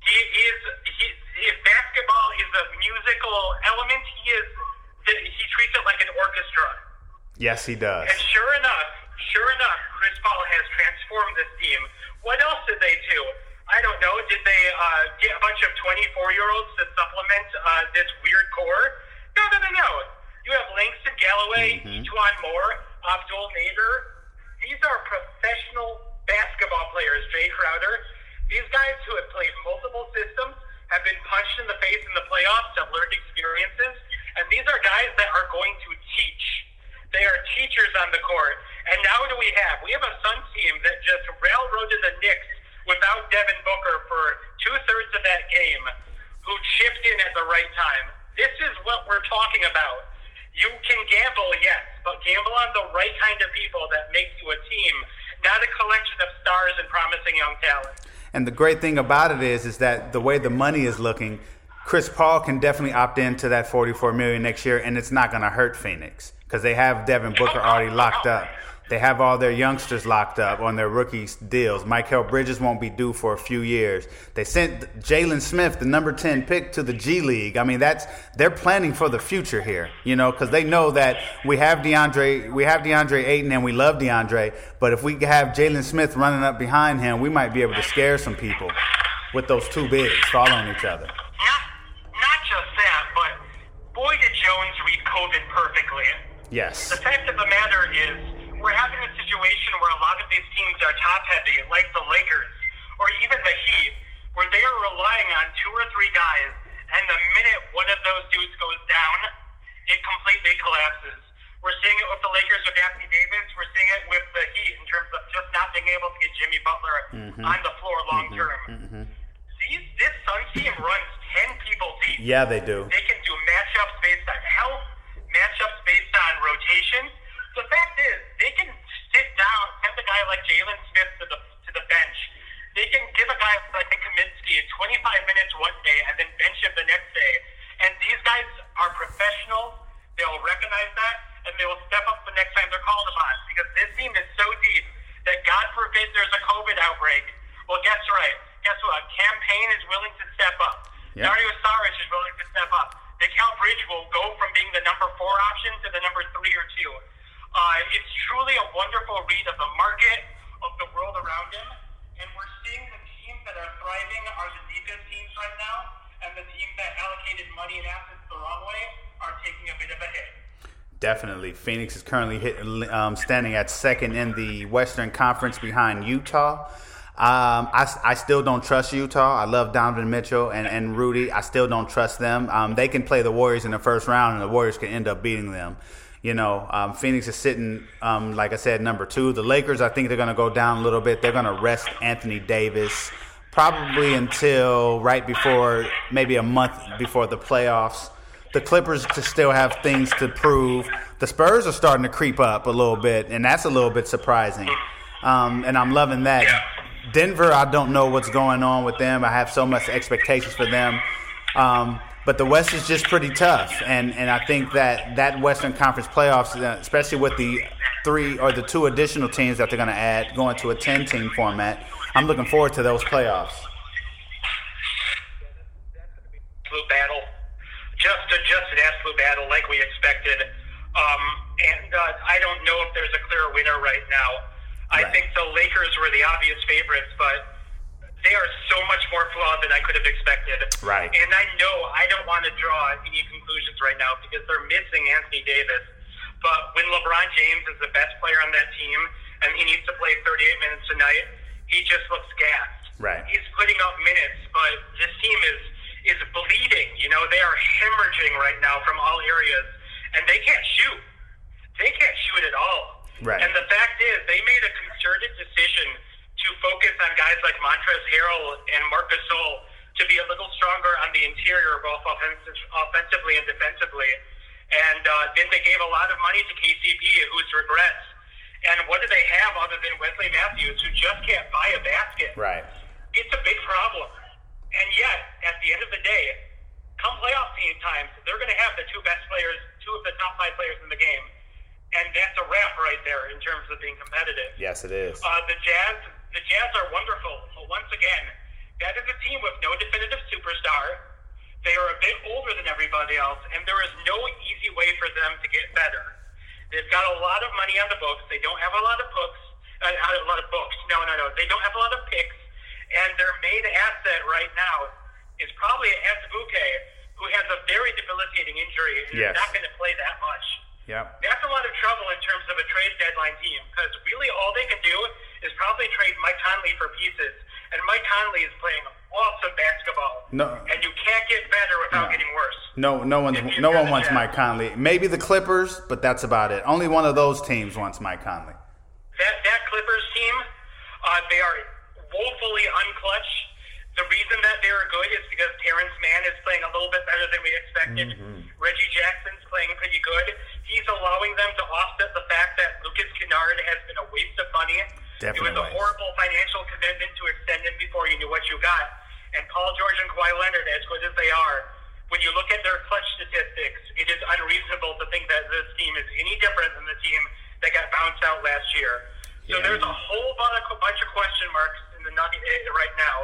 He is, he, if basketball is a musical element, he is, he treats it like an orchestra. Yes, he does. And sure enough, sure enough, Chris Paul has transformed this team. What else did they do? I don't know. Did they uh, get a bunch of 24 year olds to supplement uh, this weird core? No, no, no, no. You have Langston Galloway, E'Twaun Moore, Abdel Nader. These are professional basketball players, Jae Crowder. These guys who have played multiple systems have been punched in the face in the playoffs, have learned experiences, and these are guys that are going to teach. They are teachers on the court. And now what do we have? We have a Suns team that just railroaded the Knicks without Devin Booker for two thirds of that game, who chipped in at the right time. This is what we're talking about. You can gamble, yes, but gamble on the right kind of people that makes you a team, not a collection of stars and promising young talent. And the great thing about it is, is that the way the money is looking, Chris Paul can definitely opt into that 44 million next year, and it's not going to hurt Phoenix because they have Devin Booker already locked up. They have all their youngsters locked up on their rookie deals. Mikal Bridges won't be due for a few years. They sent Jalen Smith, the number 10 pick, to the G League. I mean, that's they're planning for the future here, you know, because they know that we have DeAndre, we have DeAndre Ayton, and we love DeAndre. But if we have Jalen Smith running up behind him, we might be able to scare some people with those two bigs following each other. Not, not just that, but boy did Jones read COVID perfectly. Yes. The fact of the matter is, we're having a situation where a lot of these teams are top heavy, like the Lakers or even the Heat, where they are relying on two or three guys, and the minute one of those dudes goes down, it completely collapses. We're seeing it with the Lakers with Anthony Davis. We're seeing it with the Heat in terms of just not being able to get Jimmy Butler mm-hmm. on the floor long mm-hmm. term. Mm-hmm. These, this Suns team runs 10 people deep. Yeah, they do. They can do matchups based on health, matchups based on rotation. The fact is, they can sit down, send a guy like Jalen Smith to the to the bench. They can give a guy like Kaminsky 25 minutes one day and then bench him the next day. And these guys are professionals. They'll recognize that, and they will step up the next time they're called upon. Because this team is so deep that God forbid there's a COVID outbreak. Well, guess right. Guess what? Cam Payne is willing to step up. Yeah. Dario Saric is willing to step up. The Cal Bridge will go from being the number four option to the number three or two. Uh, it's truly a wonderful read of the market, of the world around him, and we're seeing the teams that are thriving are the deepest teams right now, and the teams that allocated money and assets the wrong way are taking a bit of a hit. Definitely. Phoenix is currently hit, um, standing at second in the Western Conference behind Utah. Um, I, I still don't trust Utah. I love Donovan Mitchell and, and Rudy. I still don't trust them. Um, they can play the Warriors in the first round, and the Warriors can end up beating them. You know, um, Phoenix is sitting, um, like I said, number two. The Lakers, I think they're going to go down a little bit. They're going to rest Anthony Davis probably until right before, maybe a month before the playoffs. The Clippers to still have things to prove. The Spurs are starting to creep up a little bit, and that's a little bit surprising. Um, and I'm loving that. Denver, I don't know what's going on with them. I have so much expectations for them. Um, but the West is just pretty tough, and, and I think that that Western Conference playoffs, uh, especially with the three or the two additional teams that they're going to add, going to a ten team format, I'm looking forward to those playoffs. absolute battle, just a, just an absolute battle like we expected. Um, and uh, I don't know if there's a clear winner right now. I Right. think the Lakers were the obvious favorites, but they are so much more flawed than I could have expected. Right. And I know I don't want to draw any conclusions right now because they're missing Anthony Davis. But when LeBron James is the best player on that team and he needs to play 38 minutes a night, he just looks gassed. Right. He's putting up minutes, but this team is is bleeding. You know, they are hemorrhaging right now from all areas, and they can't shoot. They can't shoot at all. Right. And the fact is, they made a concerted decision to focus on guys like Montrezl Harrell and Marc Gasol to be a little stronger on the interior, both offensive, offensively and defensively. And uh, then they gave a lot of money to KCP, who's regrets. And what do they have other than Wesley Matthews, who just can't buy a basket? Right. It's a big problem. And yet, at the end of the day, come playoff team times, they're going to have the two best players, two of the top five players in the game. And that's a wrap right there in terms of being competitive. Yes, it is. Uh, the Jazz, the Jazz are wonderful. But once again, that is a team with no definitive superstar. They are a bit older than everybody else, and there is no easy way for them to get better. They've got a lot of money on the books. They don't have a lot of books. Uh, a lot of books. No, no, no. They don't have a lot of picks, and their main asset right now is probably Azubuike, who has a very debilitating injury and Yes. is not going to play that much Yeah, that's a lot of trouble in terms of a trade deadline team because really all they can do is probably trade Mike Conley for pieces, and Mike Conley is playing awesome basketball. No. and you can't get better without No. getting worse. No, no one, no one wants Mike Conley. Maybe the Clippers, but that's about it. Only one of those teams wants Mike Conley. That that Clippers team, uh, they are woefully unclutch. The reason that they're good is because Terance Mann is playing a little bit better than we expected. Mm-hmm. Reggie Jackson's playing pretty good. He's allowing them to offset the fact that Lucas Kennard has been a waste of money. Definitely It was a horrible financial commitment to extend him before you knew what you got. And Paul George and Kawhi Leonard, as good as they are, when you look at their clutch statistics, it is unreasonable to think that this team is any different than the team that got bounced out last year. So Yeah. there's a whole bunch of, question marks in the Nugget eh, right now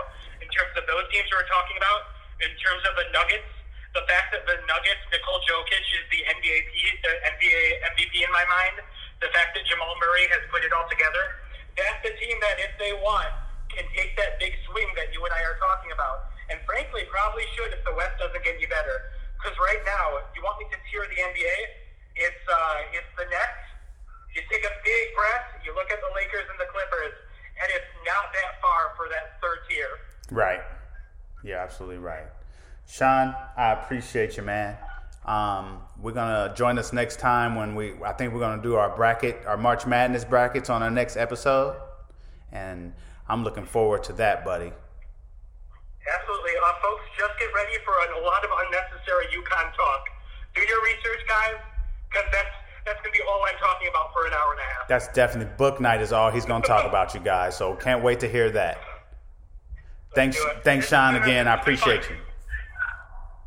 in terms of those teams we're talking about. In terms of the Nuggets, the fact that the Nuggets, Nikola Jokic is the NBA, the NBA MVP in my mind. The fact that Jamal Murray has put it all together. That's the team that, if they want, can take that big swing that you and I are talking about. And frankly, probably should if the West doesn't get any better. Because right now, if you want me to tier the NBA, it's uh, it's the Nets. You take a big breath. You look at the Lakers and the Clippers, and it's not that far for that third tier. Right. You're absolutely right. Sean, I appreciate you, man. Um, we're gonna join us next time when we. I think we're gonna do our bracket, our March Madness brackets on our next episode, and I'm looking forward to that, buddy. Absolutely. Uh, folks, just get ready for a lot of unnecessary UConn talk. Do your research, guys, because that's, that's going to be all I'm talking about for an hour and a half. That's definitely book night is all he's gonna talk about, you guys. So can't wait to hear that. Thanks, do it. thanks, Sean. Again, I appreciate you.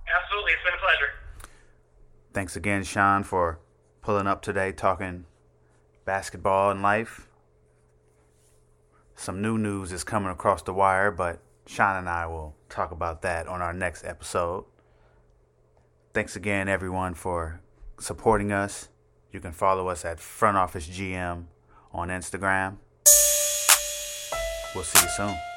Absolutely. It's been a pleasure. Thanks again, Sean, for pulling up today talking basketball and life. Some new news is coming across the wire, but Sean and I will talk about that on our next episode. Thanks again, everyone, for supporting us. You can follow us at Front Office GM on Instagram. We'll see you soon.